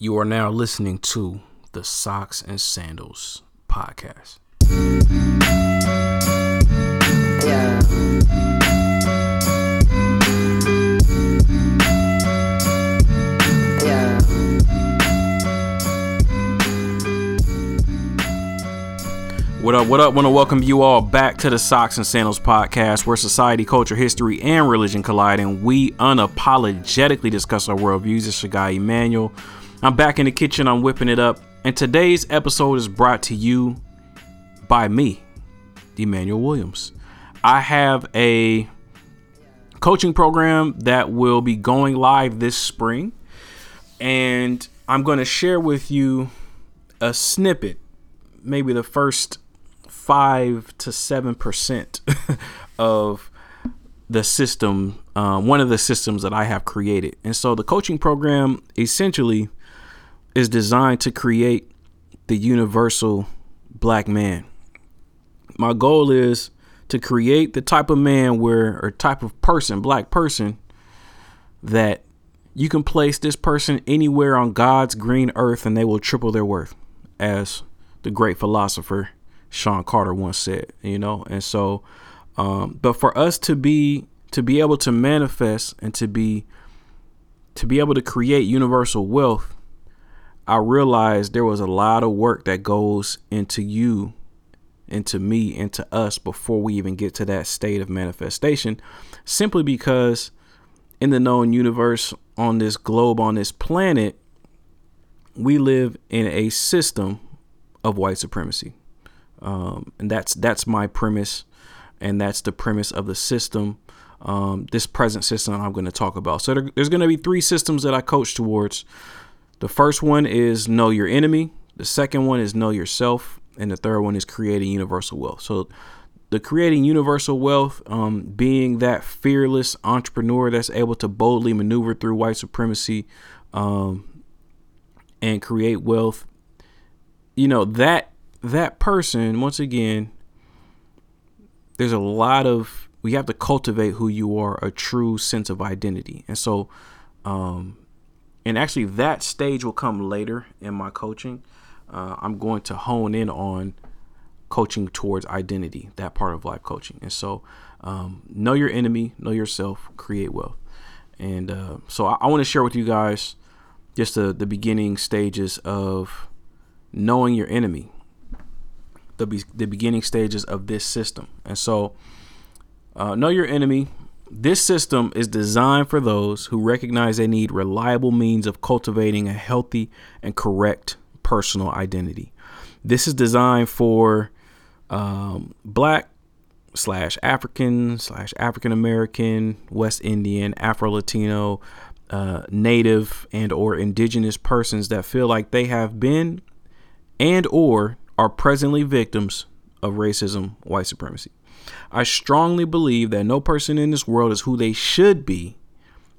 You are now listening to the Socks and Sandals podcast. Yeah. Yeah. What up, what up? Want to welcome you all back to the Socks and Sandals podcast, where society, culture, history, and religion collide, and we unapologetically discuss our worldviews. It's guy, Emmanuel. I'm back in the kitchen, I'm whipping it up, and today's episode is brought to you by me, Emmanuel Williams. I have a coaching program that will be going live this spring, and I'm going to share with you a snippet, maybe the first five to seven percent of the system, uh, one of the systems that I have created. And so the coaching program essentially is designed to create the universal black man. My goal is to create the type of man where, or type of person, black person, that you can place this person anywhere on God's green earth and they will triple their worth, as the great philosopher Sean Carter once said, you know. And so, um, but for us to be to be able to manifest and to be to be able to create universal wealth, I realized there was a lot of work that goes into you, into me, into us before we even get to that state of manifestation, simply because in the known universe, on this globe, on this planet, we live in a system of white supremacy. Um, and that's that's my premise, and that's the premise of the system. Um, this present system I'm going to talk about. So there, there's going to be three systems that I coach towards. The first one is know your enemy. The second one is know yourself, and the third one is creating universal wealth. So the creating universal wealth, um, being that fearless entrepreneur that's able to boldly maneuver through white supremacy um, and create wealth. You know that that person once again there's a lot of we have to cultivate who you are a true sense of identity and so um and actually that stage will come later in my coaching uh, i'm going to hone in on coaching towards identity that part of life coaching and so um, know your enemy know yourself create wealth and uh, so i, I want to share with you guys just the, the beginning stages of knowing your enemy the, be- the beginning stages of this system. And so, uh, know your enemy. This system is designed for those who recognize they need reliable means of cultivating a healthy and correct personal identity. This is designed for um, black slash African slash African American, West Indian, Afro Latino, uh, Native and or Indigenous persons that feel like they have been and or are presently victims of racism, white supremacy. I strongly believe that no person in this world is who they should be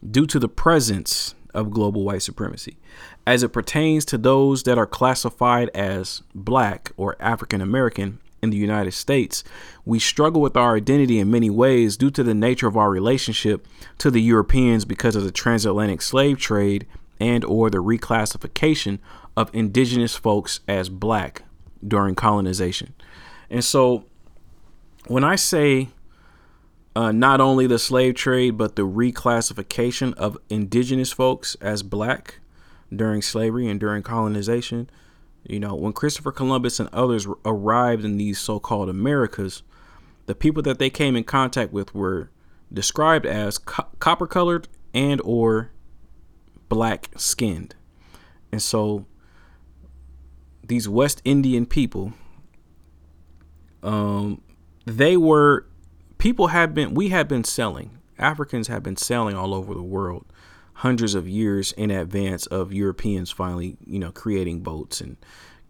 due to the presence of global white supremacy. As it pertains to those that are classified as black or African American in the United States, we struggle with our identity in many ways due to the nature of our relationship to the Europeans because of the transatlantic slave trade and or the reclassification of indigenous folks as black during colonization. And so when I say uh, not only the slave trade, but the reclassification of indigenous folks as black during slavery and during colonization, you know, when Christopher Columbus and others arrived in these so called Americas, the people that they came in contact with were described as co- copper colored and or black skinned. And so these West Indian people, um, they were people have been we have been selling. Africans have been selling all over the world hundreds of years in advance of Europeans finally, you know, creating boats and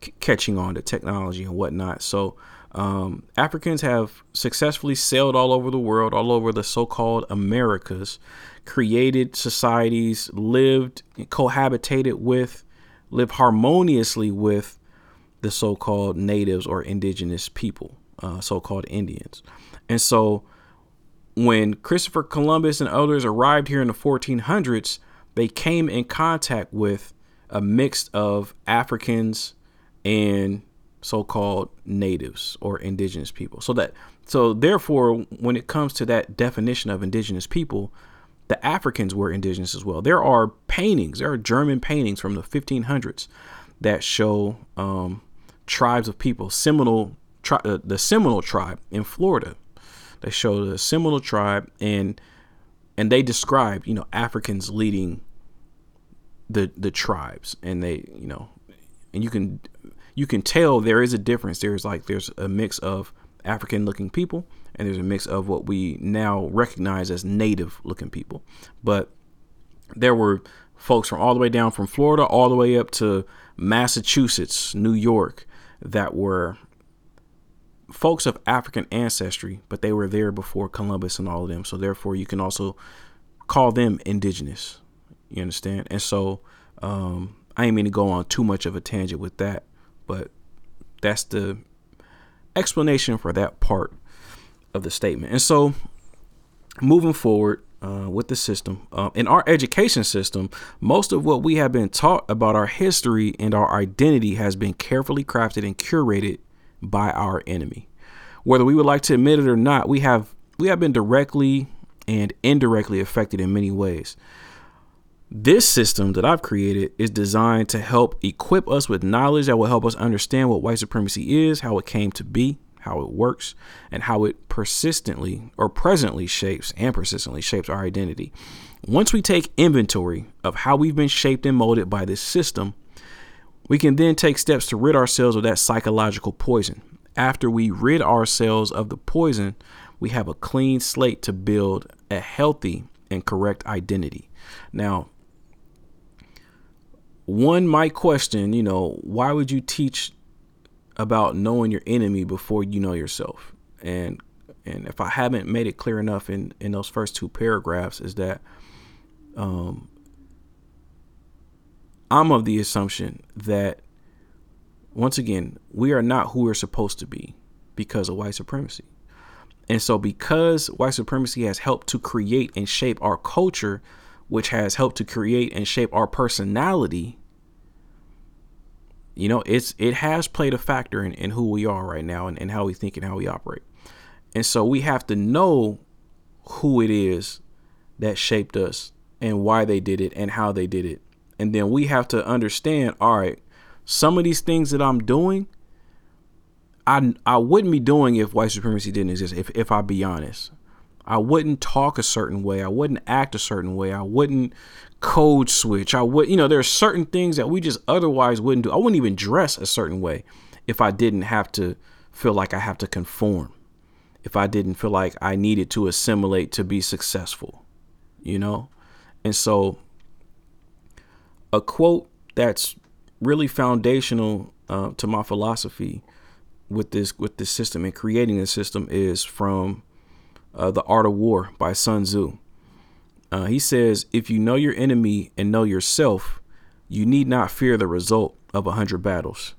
c- catching on to technology and whatnot. So um, Africans have successfully sailed all over the world, all over the so-called Americas, created societies, lived, cohabitated with, lived harmoniously with the so-called natives or indigenous people, uh, so-called Indians. And so when Christopher Columbus and others arrived here in the 1400s, they came in contact with a mix of Africans and so-called natives or indigenous people. So that so therefore when it comes to that definition of indigenous people, the Africans were indigenous as well. There are paintings, there are German paintings from the 1500s that show um, tribes of people, Seminole, tri- uh, the Seminole tribe in Florida. They show the Seminole tribe and and they describe, you know, Africans leading the the tribes, and they, you know, and you can you can tell there is a difference. There's like there's a mix of African looking people and there's a mix of what we now recognize as native looking people. But there were folks from all the way down from Florida all the way up to Massachusetts, New York that were folks of African ancestry, but they were there before Columbus and all of them. So therefore you can also call them indigenous. You understand? And so um, I ain't mean to go on too much of a tangent with that. But that's the explanation for that part of the statement. And so, moving forward uh, with the system, uh, in our education system, most of what we have been taught about our history and our identity has been carefully crafted and curated by our enemy. Whether we would like to admit it or not, we have we have been directly and indirectly affected in many ways. This system that I've created is designed to help equip us with knowledge that will help us understand what white supremacy is, how it came to be, how it works, and how it persistently or presently shapes and persistently shapes our identity. Once we take inventory of how we've been shaped and molded by this system, we can then take steps to rid ourselves of that psychological poison. After we rid ourselves of the poison, we have a clean slate to build a healthy and correct identity. Now, one might question, you know, why would you teach about knowing your enemy before you know yourself? And and if I haven't made it clear enough in in those first two paragraphs, is that um, I'm of the assumption that once again we are not who we're supposed to be because of white supremacy. And so, because white supremacy has helped to create and shape our culture, which has helped to create and shape our personality, you know, it's it has played a factor in, in who we are right now and, and how we think and how we operate. And so we have to know who it is that shaped us and why they did it and how they did it. And then we have to understand, all right, some of these things that I'm doing, I I wouldn't be doing if white supremacy didn't exist, if if I be honest. I wouldn't talk a certain way. I wouldn't act a certain way. I wouldn't code switch. I would, you know, there are certain things that we just otherwise wouldn't do. I wouldn't even dress a certain way if I didn't have to feel like I have to conform. If I didn't feel like I needed to assimilate to be successful, you know? And so a quote that's really foundational uh, to my philosophy with this with this system and creating this system is from uh, The Art of War by Sun Tzu. Uh, he says, If you know your enemy and know yourself, you need not fear the result of a hundred battles.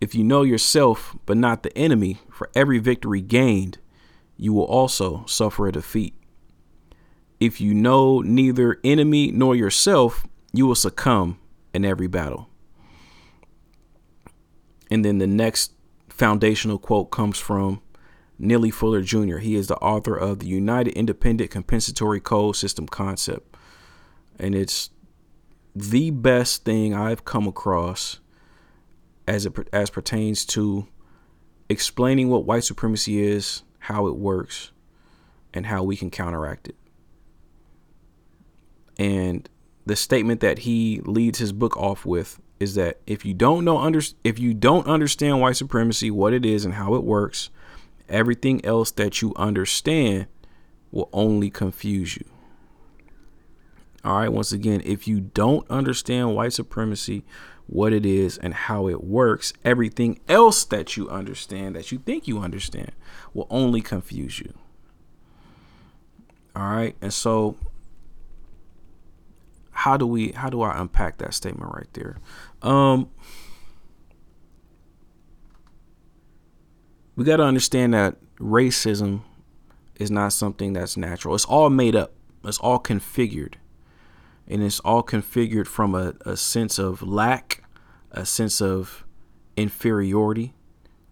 If you know yourself but not the enemy, for every victory gained, you will also suffer a defeat. If you know neither enemy nor yourself, you will succumb in every battle. And then the next foundational quote comes from Neely Fuller Jr. He is the author of the United Independent Compensatory Code System Concept. And it's the best thing I've come across as it as pertains to explaining what white supremacy is, how it works, and how we can counteract it. And the statement that he leads his book off with is that if you don't know under if you don't understand white supremacy, what it is and how it works, Everything else that you understand will only confuse you. All right, once again, if you don't understand white supremacy, what it is, and how it works, everything else that you understand, that you think you understand, will only confuse you. All right, and so how do we how do I unpack that statement right there? Um we got to understand that racism is not something that's natural. It's all made up. It's all configured. and it's all configured from a, a sense of lack, a sense of inferiority,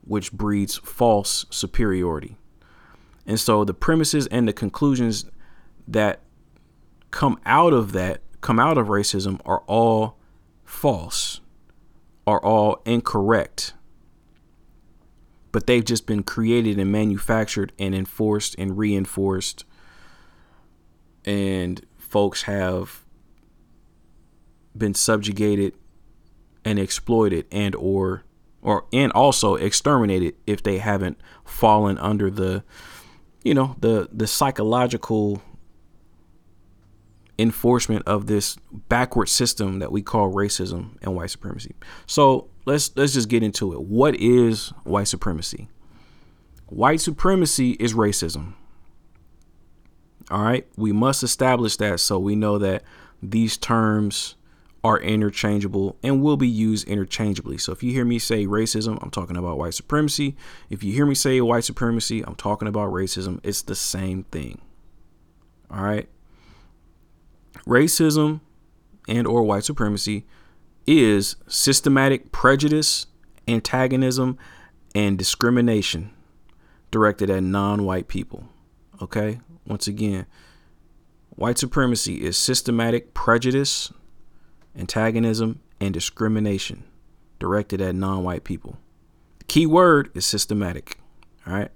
which breeds false superiority. And so the premises and the conclusions that come out of that, come out of racism, are all false, are all incorrect. But they've just been created and manufactured and enforced and reinforced. And folks have been subjugated and exploited and or or and also exterminated if they haven't fallen under the you know the the psychological enforcement of this backward system that we call racism and white supremacy. So let's let's just get into it. What is white supremacy? White supremacy is racism. All right, we must establish that so we know that these terms are interchangeable and will be used interchangeably. So if you hear me say racism, I'm talking about white supremacy. If you hear me say white supremacy, I'm talking about racism. It's the same thing. All right racism and or white supremacy is systematic prejudice, antagonism, and discrimination directed at non-white people. Okay? Once again, white supremacy is systematic prejudice, antagonism, and discrimination directed at non-white people. The key word is systematic. All right?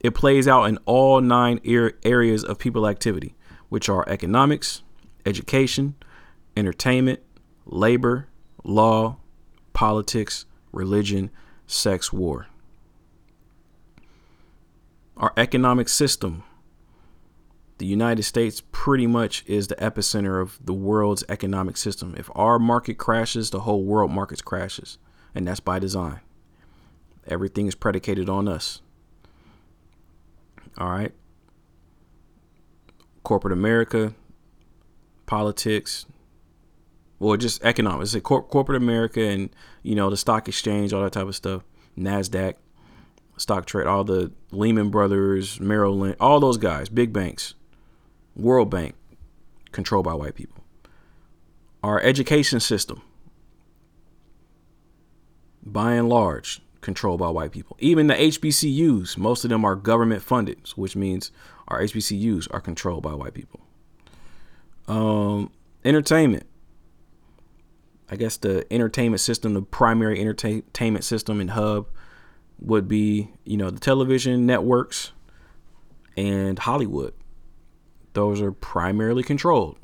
It plays out in all nine er-, areas of people activity, which are economics, education, entertainment, labor, law, politics, religion, sex, war. Our economic system, the United States pretty much is the epicenter of the world's economic system. If our market crashes, the whole world market crashes. And that's by design. Everything is predicated on us. All right. Corporate America, politics, or just economics, cor- corporate America and you know the stock exchange, all that type of stuff, Nasdaq, stock trade, all the Lehman Brothers, Merrill Lynch, all those guys, big banks, World Bank, controlled by white people. Our education system, by and large, controlled by white people. Even the HBCUs, most of them are government funded, which means our HBCUs are controlled by white people. Um, entertainment. I guess the entertainment system, the primary entertainment system and hub would be, you know, the television networks and Hollywood. Those are primarily controlled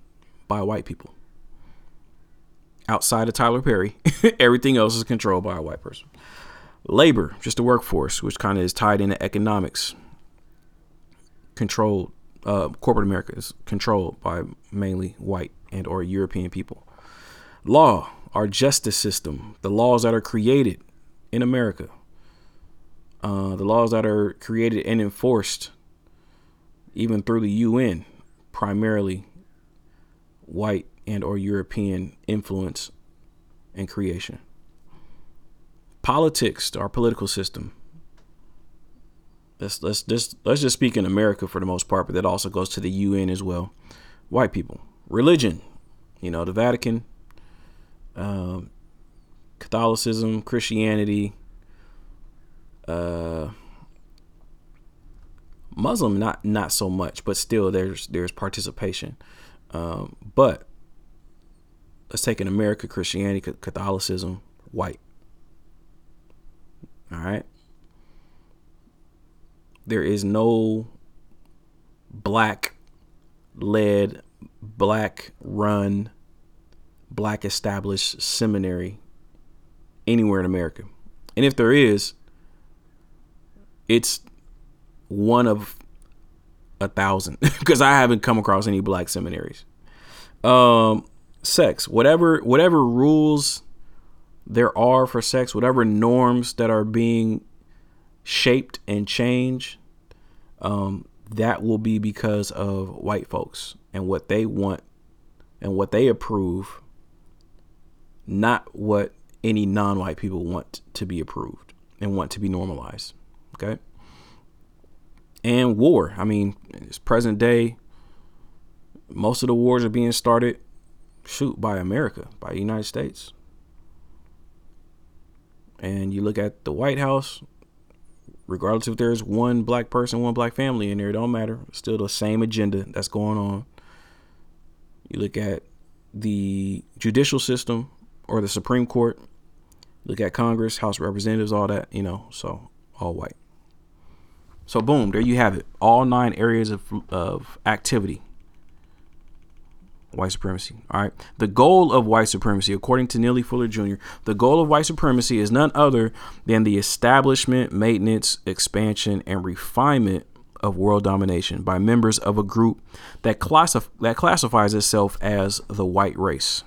by white people. Outside of Tyler Perry, everything else is controlled by a white person. Labor, just the workforce, which kind of is tied into economics, controlled uh, corporate America is controlled by mainly white and or European people. Law, our justice system, the laws that are created in America, uh, the laws that are created and enforced even through the UN, primarily white and or European influence and creation. Politics, our political system, let's let's just let's just speak in America for the most part, but that also goes to the UN as well. White people, religion, you know, the Vatican, um, Catholicism, Christianity, uh, Muslim, not not so much, but still there's there's participation. Um, but let's take in America, Christianity, Catholicism, white. All right there is no black led, black run, black established seminary anywhere in America. And if there is, it's one of a thousand because I haven't come across any black seminaries. Um, sex, whatever whatever rules there are for sex, whatever norms that are being shaped and changed, um, that will be because of white folks and what they want and what they approve, not what any non white people want to be approved and want to be normalized. Okay. And war. I mean, it's present day. Most of the wars are being started shoot by America, by the United States. And you look at the White House, regardless if there's one black person, one black family in there, it don't matter. It's still the same agenda that's going on. You look at the judicial system or the Supreme Court, look at Congress, House Representatives, all that, you know, so all white. So boom, there you have it. All nine areas of, of activity white supremacy. All right. The goal of white supremacy, according to Neely Fuller Jr., the goal of white supremacy is none other than the establishment, maintenance, expansion, and refinement of world domination by members of a group that, classif- that classifies itself as the white race.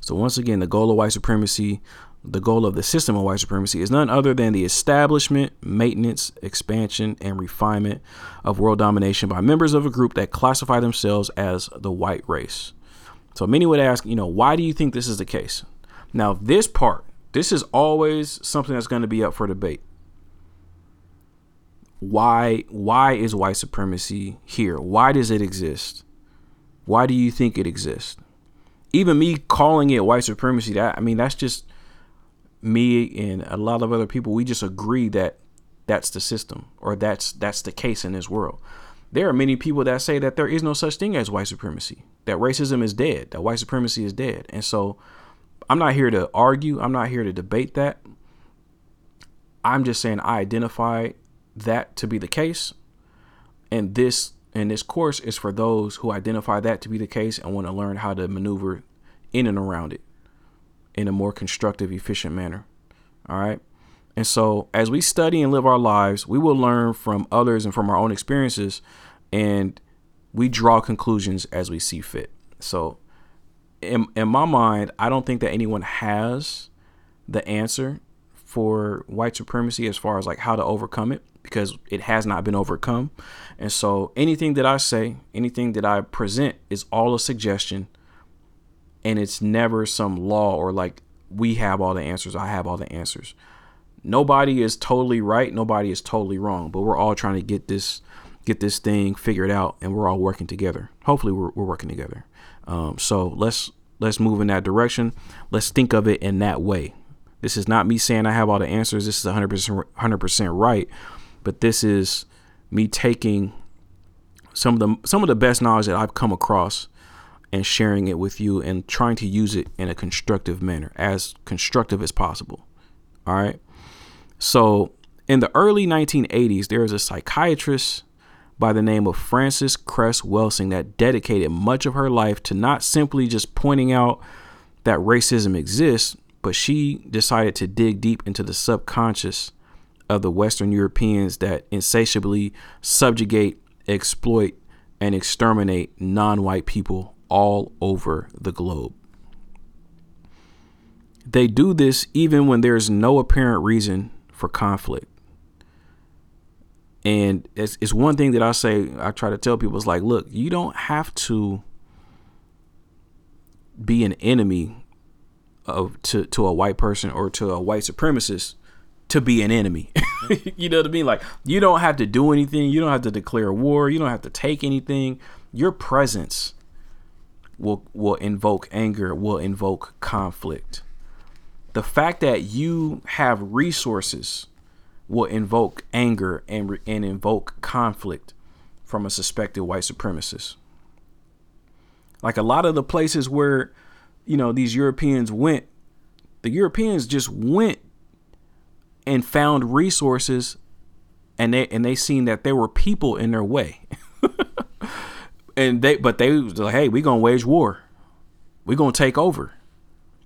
So, once again, the goal of white supremacy the goal of the system of white supremacy is none other than the establishment, maintenance, expansion, and refinement of world domination by members of a group that classify themselves as the white race. So many would ask, you know, why do you think this is the case? Now, this part, this is always something that's going to be up for debate. Why why is white supremacy here? Why does it exist? Why do you think it exists? Even me calling it white supremacy, that I mean, that's just me and a lot of other people, we just agree that that's the system or that's that's the case in this world. There are many people that say that there is no such thing as white supremacy, that racism is dead, that white supremacy is dead. And so I'm not here to argue, I'm not here to debate that. I'm just saying I identify that to be the case. And this and this course is for those who identify that to be the case and want to learn how to maneuver in and around it in a more constructive, efficient manner. All right. And so, as we study and live our lives, we will learn from others and from our own experiences, and we draw conclusions as we see fit. So, in, in my mind, I don't think that anyone has the answer for white supremacy as far as like how to overcome it because it has not been overcome. And so, anything that I say, anything that I present is all a suggestion and it's never some law or like we have all the answers, I have all the answers. Nobody is totally right, nobody is totally wrong, but we're all trying to get this get this thing figured out and we're all working together. Hopefully we're, we're working together. Um, so let's let's move in that direction. Let's think of it in that way. This is not me saying I have all the answers. This is 100% 100% right, but this is me taking some of the some of the best knowledge that I've come across and sharing it with you and trying to use it in a constructive manner, as constructive as possible. All right. So, in the early 1980s, there was a psychiatrist by the name of Frances Cress Welsing that dedicated much of her life to not simply just pointing out that racism exists, but she decided to dig deep into the subconscious of the Western Europeans that insatiably subjugate, exploit, and exterminate non white people all over the globe. They do this even when there's no apparent reason for conflict. And it's, it's one thing that I say, I try to tell people, it's like, look, you don't have to be an enemy of to, to a white person or to a white supremacist to be an enemy. you know what I mean? Like you don't have to do anything. You don't have to declare war. You don't have to take anything. Your presence will will invoke anger, will invoke conflict. The fact that you have resources will invoke anger and and invoke conflict from a suspected white supremacist. Like a lot of the places where you know these Europeans went, the Europeans just went and found resources and they and they seen that there were people in their way. and they but they was like, hey, we gonna wage war. We gonna take over.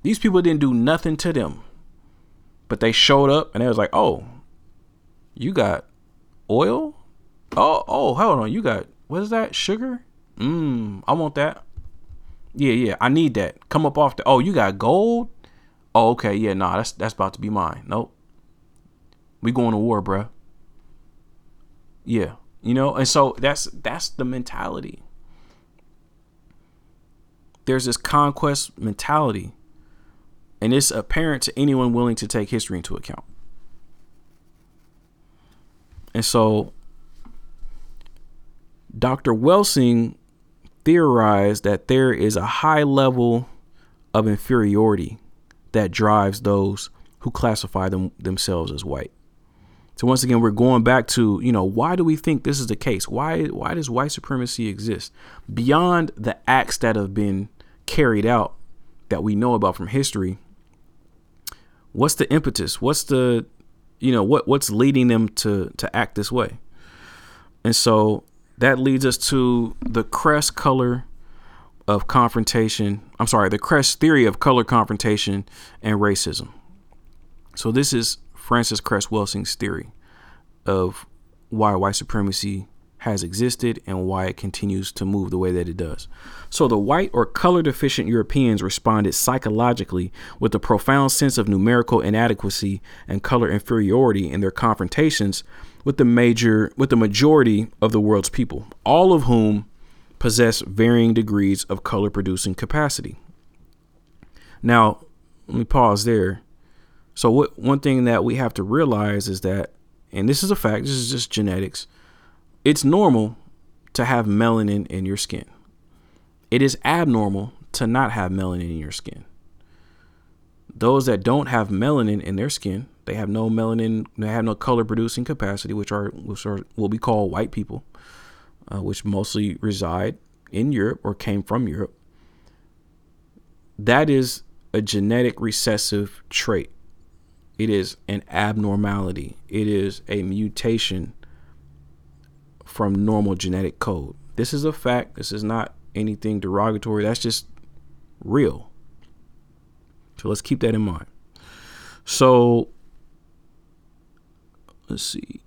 These people didn't do nothing to them. But they showed up and they was like, oh, you got oil? Oh, oh, hold on. You got what is that? Sugar? Mmm, I want that. Yeah, yeah, I need that. Come up off the oh, you got gold? Oh, okay, yeah, nah, that's that's about to be mine. Nope. We going to war, bruh. Yeah. You know, and so that's that's the mentality there's this conquest mentality, and it's apparent to anyone willing to take history into account. And so, Dr. Welsing theorized that there is a high level of inferiority that drives those who classify them themselves as white. So once again, we're going back to, you know, why do we think this is the case? Why why does white supremacy exist? Beyond the acts that have been carried out that we know about from history, what's the impetus? What's the you know, what what's leading them to to act this way? And so that leads us to the Cress color of confrontation. I'm sorry, the Cress theory of color confrontation and racism. So this is Frances Cress Welsing's theory of why white supremacy has existed and why it continues to move the way that it does. So, the white or color deficient Europeans responded psychologically with a profound sense of numerical inadequacy and color inferiority in their confrontations with the major with the majority of the world's people, all of whom possess varying degrees of color producing capacity. Now, let me pause there. So, what one thing that we have to realize is that, and this is a fact, this is just genetics. It's normal to have melanin in your skin. It is abnormal to not have melanin in your skin. Those that don't have melanin in their skin, they have no melanin, they have no color producing capacity, which are which are will be called white people, uh, which mostly reside in Europe or came from Europe. That is a genetic recessive trait. It is an abnormality. It is a mutation from normal genetic code. This is a fact. This is not anything derogatory. That's just real. So let's keep that in mind. So let's see.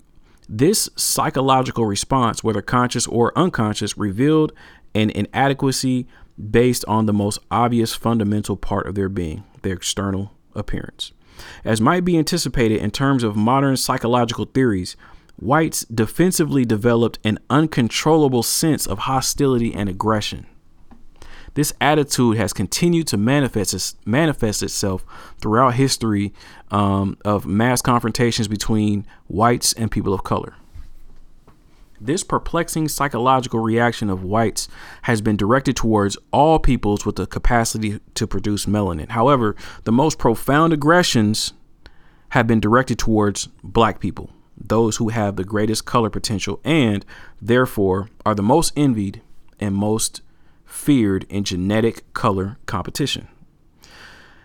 This psychological response, whether conscious or unconscious, revealed an inadequacy based on the most obvious fundamental part of their being, their external appearance. As might be anticipated in terms of modern psychological theories, whites defensively developed an uncontrollable sense of hostility and aggression. This attitude has continued to manifest, manifest itself throughout history um, of mass confrontations between whites and people of color. This perplexing psychological reaction of whites has been directed towards all peoples with the capacity to produce melanin. However, the most profound aggressions have been directed towards black people, those who have the greatest color potential and, therefore, are the most envied and most feared in genetic color competition.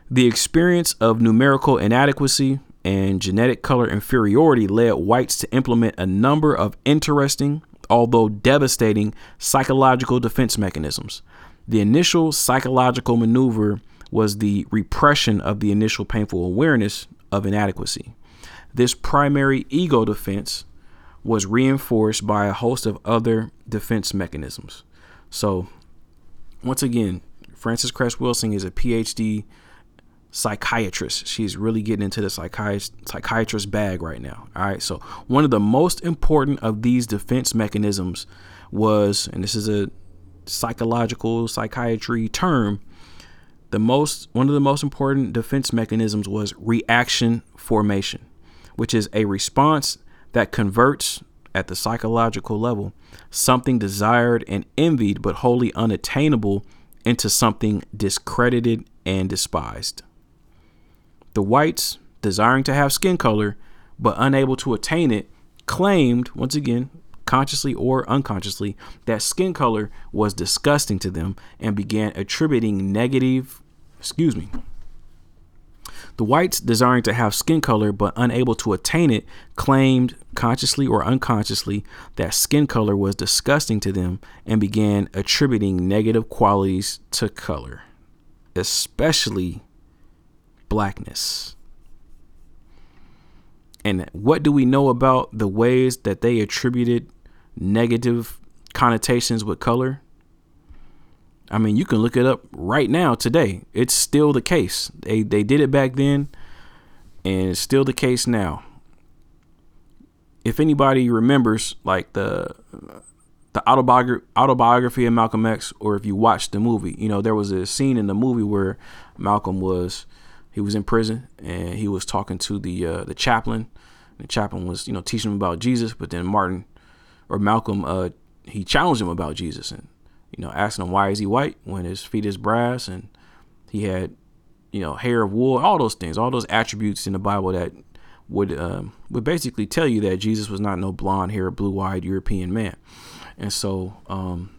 The experience of numerical inadequacy and genetic color inferiority led whites to implement a number of interesting, although devastating, psychological defense mechanisms. The initial psychological maneuver was the repression of the initial painful awareness of inadequacy. This primary ego defense was reinforced by a host of other defense mechanisms. So, once again, Frances Cress Welsing is a PhD psychiatrist. She's really getting into the psychiatrist psychiatrist bag right now. All right. So one of the most important of these defense mechanisms was, and this is a psychological psychiatry term, the most one of the most important defense mechanisms was reaction formation, which is a response that converts at the psychological level something desired and envied but wholly unattainable into something discredited and despised. The whites, desiring to have skin color but unable to attain it, claimed, once again, consciously or unconsciously, that skin color was disgusting to them and began attributing negative, excuse me, the whites, desiring to have skin color but unable to attain it, claimed, consciously or unconsciously, that skin color was disgusting to them and began attributing negative qualities to color, especially blackness. And what do we know about the ways that they attributed negative connotations with color? I mean, you can look it up right now today. It's still the case. They they did it back then and it's still the case now. If anybody remembers like the the autobiography autobiography of Malcolm X or if you watched the movie, you know, there was a scene in the movie where Malcolm was he was in prison and he was talking to the uh, the chaplain. The chaplain was, you know, teaching him about Jesus, but then Martin or Malcolm uh, he challenged him about Jesus and you know, asking him why is he white when his feet is brass and he had, you know, hair of wool, all those things, all those attributes in the Bible that would um, would basically tell you that Jesus was not no blonde hair, blue eyed European man. And so um,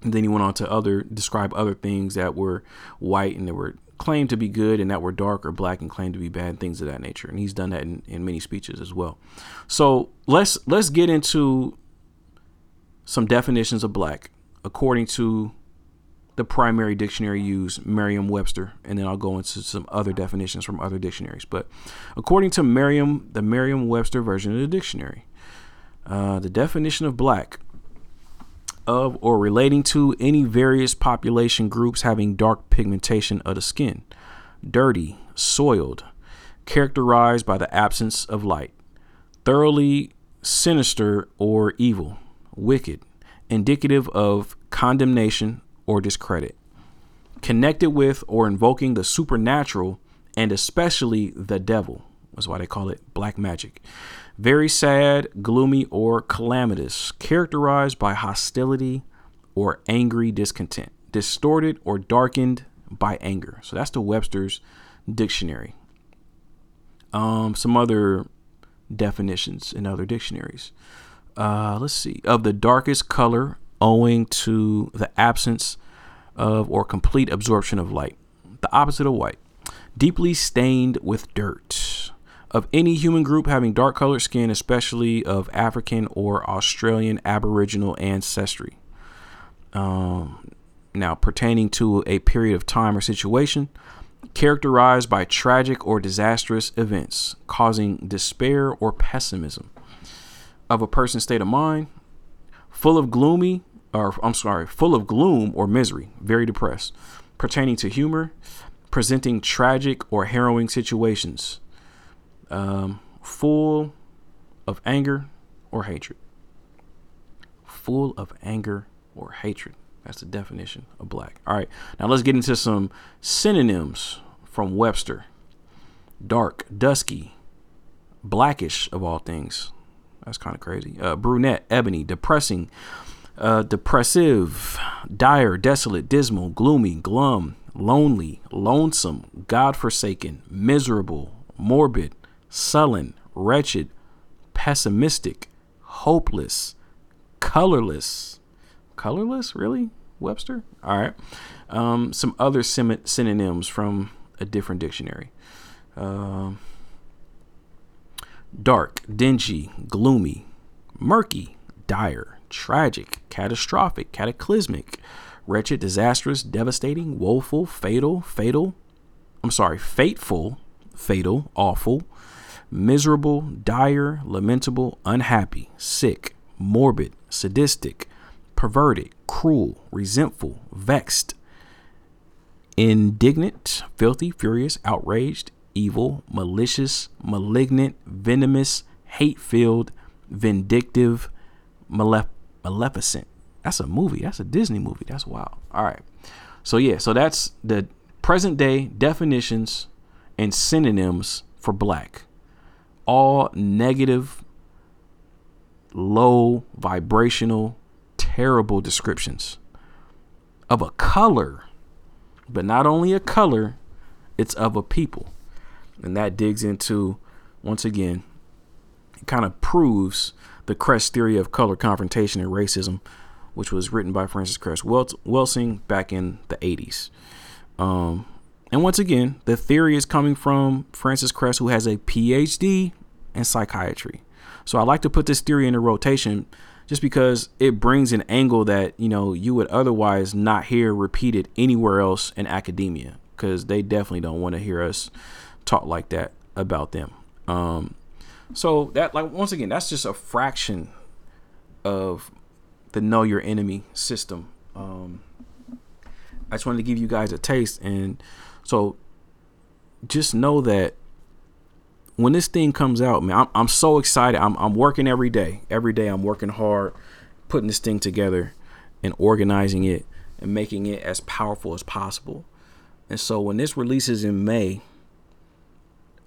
and then he went on to other describe other things that were white and that were claimed to be good and that were dark or black and claim to be bad, things of that nature. And he's done that in, in many speeches as well. So let's let's get into some definitions of black according to the primary dictionary used, Merriam-Webster, and then I'll go into some other definitions from other dictionaries. But according to Merriam, the Merriam-Webster version of the dictionary, uh, the definition of black of or relating to any various population groups having dark pigmentation of the skin, dirty, soiled, characterized by the absence of light, thoroughly sinister or evil, wicked, indicative of condemnation or discredit, connected with or invoking the supernatural and especially the devil. That's why they call it black magic. Very sad, gloomy, or calamitous, characterized by hostility or angry discontent, distorted or darkened by anger. So that's the Webster's dictionary. Um, some other definitions in other dictionaries. Uh, let's see. Of the darkest color owing to the absence of or complete absorption of light. The opposite of white. Deeply stained with dirt. Of any human group having dark colored skin, especially of African or Australian Aboriginal ancestry. Um, now, pertaining to a period of time or situation characterized by tragic or disastrous events causing despair or pessimism of a person's state of mind, full of gloomy, or I'm sorry, full of gloom or misery, very depressed, pertaining to humor, presenting tragic or harrowing situations, um, full of anger or hatred. Full of anger or hatred. That's the definition of black. All right, now let's get into some synonyms from Webster dark, dusky, blackish of all things. That's kind of crazy. Uh, brunette, ebony, depressing, uh, depressive, dire, desolate, dismal, gloomy, glum, lonely, lonesome, God-forsaken, miserable, morbid, sullen, wretched, pessimistic, hopeless, colorless. Colorless, really, Webster? All right. Um, some other synonyms from a different dictionary. Um, dark, dingy, gloomy, murky, dire, tragic, catastrophic, cataclysmic, wretched, disastrous, devastating, woeful, fatal, fatal. I'm sorry, fateful, fatal, awful, miserable, dire, lamentable, unhappy, sick, morbid, sadistic, perverted, cruel, resentful, vexed, indignant, filthy, furious, outraged, evil, malicious, malignant, venomous, hate filled, vindictive, malef- maleficent. That's a movie. That's a Disney movie. That's wild. All right. So, yeah, so that's the present day definitions and synonyms for black. All negative, low vibrational, terrible descriptions of a color, but not only a color, it's of a people. And that digs into, once again, it kind of proves the Cress theory of color confrontation and racism, which was written by Frances Cress Welsing back in the 80s. Um, and once again, the theory is coming from Frances Cress, who has a PhD in psychiatry. So I like to put this theory into rotation just because it brings an angle that, you know, you would otherwise not hear repeated anywhere else in academia because they definitely don't want to hear us talk like that about them. Um, so that like once again, that's just a fraction of the know your enemy system. Um, I just wanted to give you guys a taste, and so just know that when this thing comes out, man, I'm, I'm so excited. I'm, I'm working every day. Every day, I'm working hard, putting this thing together, and organizing it, and making it as powerful as possible. And so when this releases in May,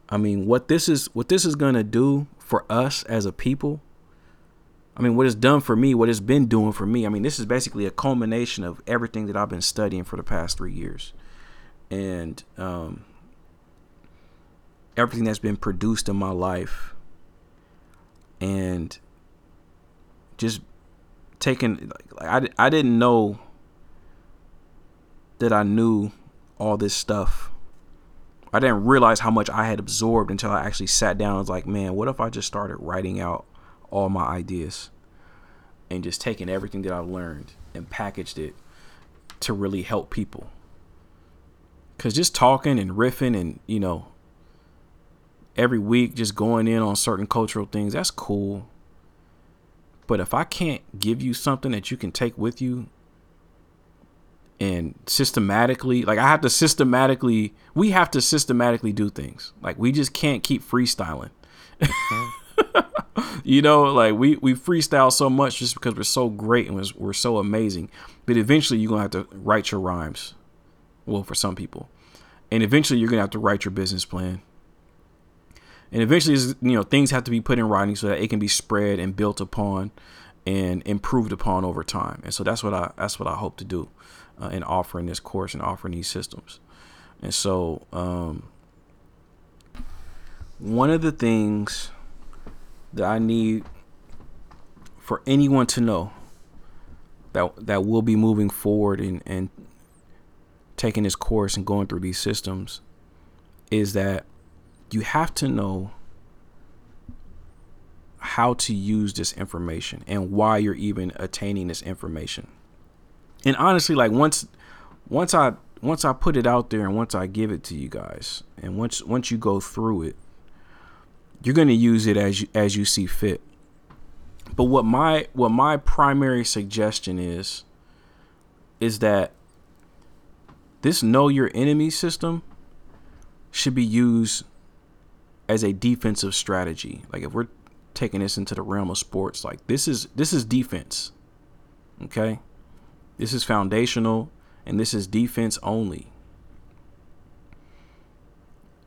I mean, what this is what this is going to do for us as a people I mean, what it's done for me, what it's been doing for me. I mean, this is basically a culmination of everything that I've been studying for the past three years, and um, everything that's been produced in my life, and just taking. Like, I I didn't know that I knew all this stuff. I didn't realize how much I had absorbed until I actually sat down and was like, man, what if I just started writing out all my ideas and just taking everything that I've learned and packaged it to really help people. Cause just talking and riffing and, you know, every week just going in on certain cultural things, that's cool. But if I can't give you something that you can take with you and systematically, like I have to systematically, we have to systematically do things. Like we just can't keep freestyling. you know, like we we freestyle so much just because we're so great and we're, so amazing. But eventually, you're gonna have to write your rhymes. Well, for some people, and eventually, you're gonna have to write your business plan. And eventually, you know, things have to be put in writing so that it can be spread and built upon and improved upon over time. And so that's what I that's what I hope to do uh, in offering this course and offering these systems. And so, um, one of the things that I need for anyone to know that that will be moving forward and, and taking this course and going through these systems is that you have to know how to use this information and why you're even attaining this information. And honestly, like once once I once I put it out there and once I give it to you guys and once once you go through it, you're going to use it as you, as you see fit. But what my what my primary suggestion is is that this know your enemy system should be used as a defensive strategy. Like if we're taking this into the realm of sports, like this is this is defense. Okay? This is foundational and this is defense only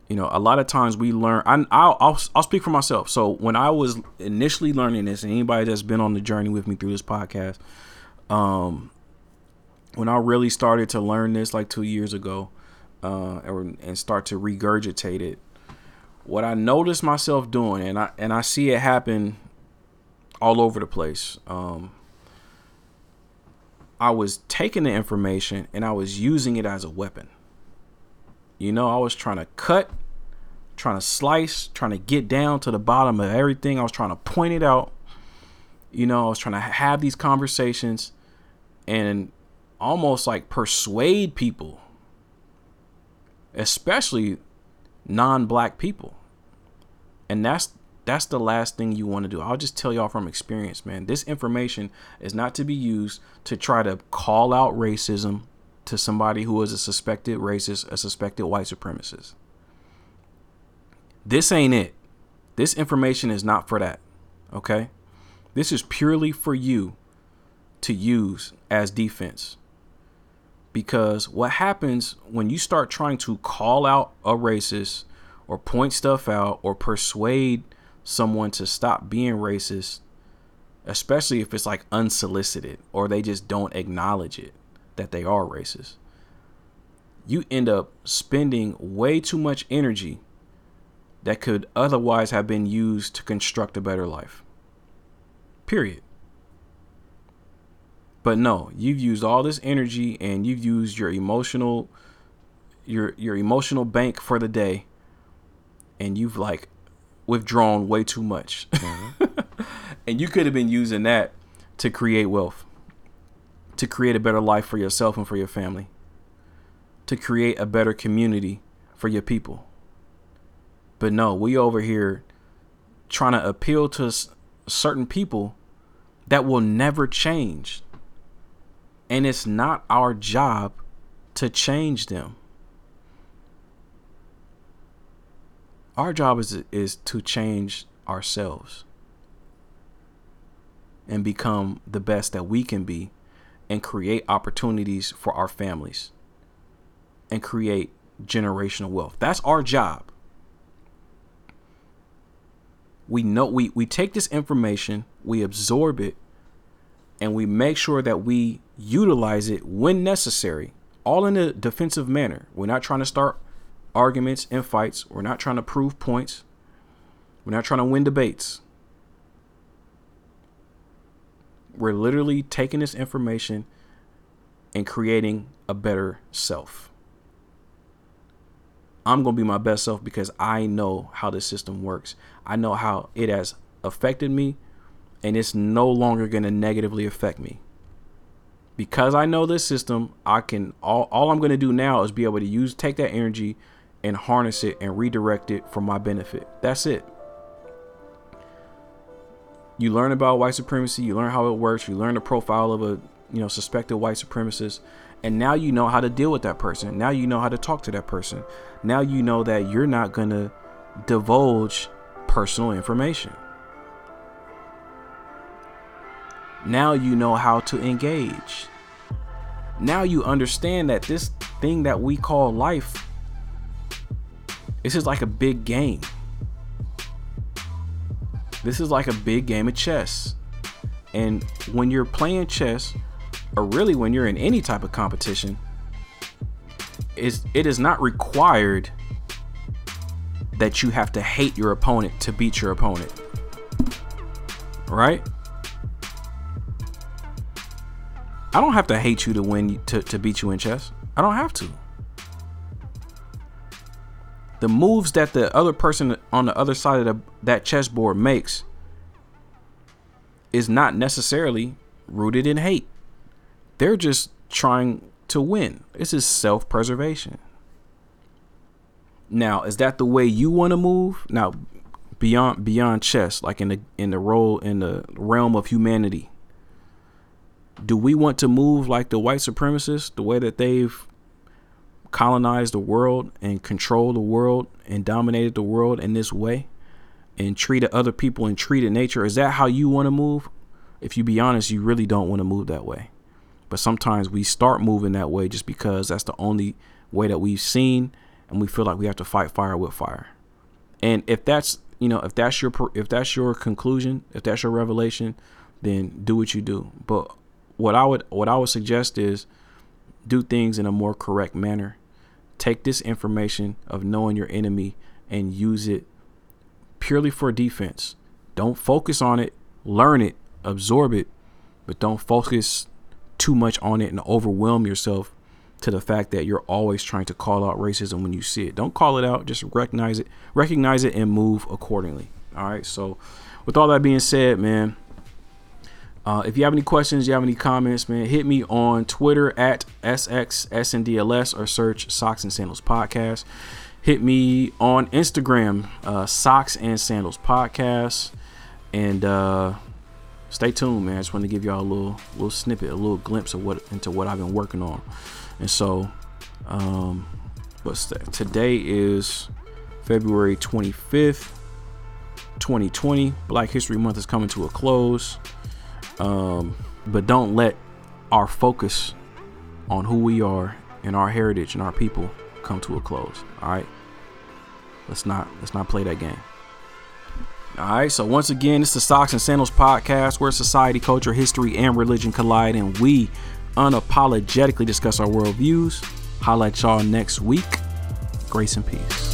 you know a lot of times we learn I, will I'll, I'll speak for myself so when i was initially learning this and anybody that's been on the journey with me through this podcast um when i really started to learn this like two years ago uh and start to regurgitate it what i noticed myself doing and i and i see it happen all over the place um i was taking the information and i was using it as a weapon you know, I was trying to cut, trying to slice, trying to get down to the bottom of everything. I was trying to point it out. You know, I was trying to have these conversations and almost like persuade people, especially non-black people. And that's that's the last thing you want to do. I'll just tell y'all from experience, man. This information is not to be used to try to call out racism to somebody who is a suspected racist, a suspected white supremacist. This ain't it. This information is not for that. Okay? This is purely for you to use as defense. Because what happens when you start trying to call out a racist or point stuff out or persuade someone to stop being racist, especially if it's like unsolicited or they just don't acknowledge it, that they are racist, you end up spending way too much energy that could otherwise have been used to construct a better life. Period. But no, you've used all this energy and you've used your emotional your your emotional bank for the day and you've like withdrawn way too much. Mm-hmm. and you could have been using that to create wealth to create a better life for yourself and for your family, to create a better community for your people. But no, we over here trying to appeal to certain people that will never change. And it's not our job to change them. Our job is is to change ourselves and become the best that we can be and create opportunities for our families and create generational wealth. That's our job. we know we we take this information, we absorb it, and we make sure that we utilize it when necessary, all in a defensive manner. We're not trying to start arguments and fights. We're not trying to prove points. We're not trying to win debates. We're literally taking this information and creating a better self. I'm going to be my best self because I know how the system works. I know how it has affected me and it's no longer going to negatively affect me. Because I know this system, I can all, all I'm going to do now is be able to use take that energy and harness it and redirect it for my benefit. That's it. You learn about white supremacy, you learn how it works, you learn the profile of a, you know, suspected white supremacist, and now you know how to deal with that person. Now you know how to talk to that person. Now you know that you're not going to divulge personal information. Now you know how to engage. Now you understand that this thing that we call life this is like a big game. This is like a big game of chess. And when you're playing chess, or really when you're in any type of competition, is it is not required that you have to hate your opponent to beat your opponent. Right? I don't have to hate you to win to, to beat you in chess. I don't have to the moves that the other person on the other side of the, that chessboard makes is not necessarily rooted in hate. They're just trying to win. This is self preservation. Now, is that the way you want to move? Now, beyond beyond chess, like in the in the role in the realm of humanity, do we want to move like the white supremacists, the way that they've colonized the world and controlled the world and dominated the world in this way and treated other people and treated nature? Is that how you want to move? If you be honest you really don't want to move that way. But sometimes we start moving that way just because that's the only way that we've seen and we feel like we have to fight fire with fire. And if that's you know if that's your if that's your conclusion if that's your revelation then do what you do. But what i would what i would suggest is do things in a more correct manner. Take this information of knowing your enemy and use it purely for defense. Don't focus on it, learn it, absorb it, but don't focus too much on it and overwhelm yourself to the fact that you're always trying to call out racism when you see it. Don't call it out, just recognize it, recognize it and move accordingly. All right? So, with all that being said, man, uh, if you have any questions, you have any comments, man, hit me on Twitter at SXSNDLS or search Socks and Sandals Podcast. Hit me on Instagram, uh, Socks and Sandals Podcast. And uh, stay tuned, man. I just want to give y'all a little little snippet, a little glimpse of what into what I've been working on. And so, um, but today is February 25th, 2020. Black History Month is coming to a close. Um, but don't let our focus on who we are and our heritage and our people come to a close. All right. Let's not let's not play that game. All right. So once again, it's the Socks and Sandals podcast where society, culture, history, and religion collide, and we unapologetically discuss our worldviews. Highlight y'all next week. Grace and peace.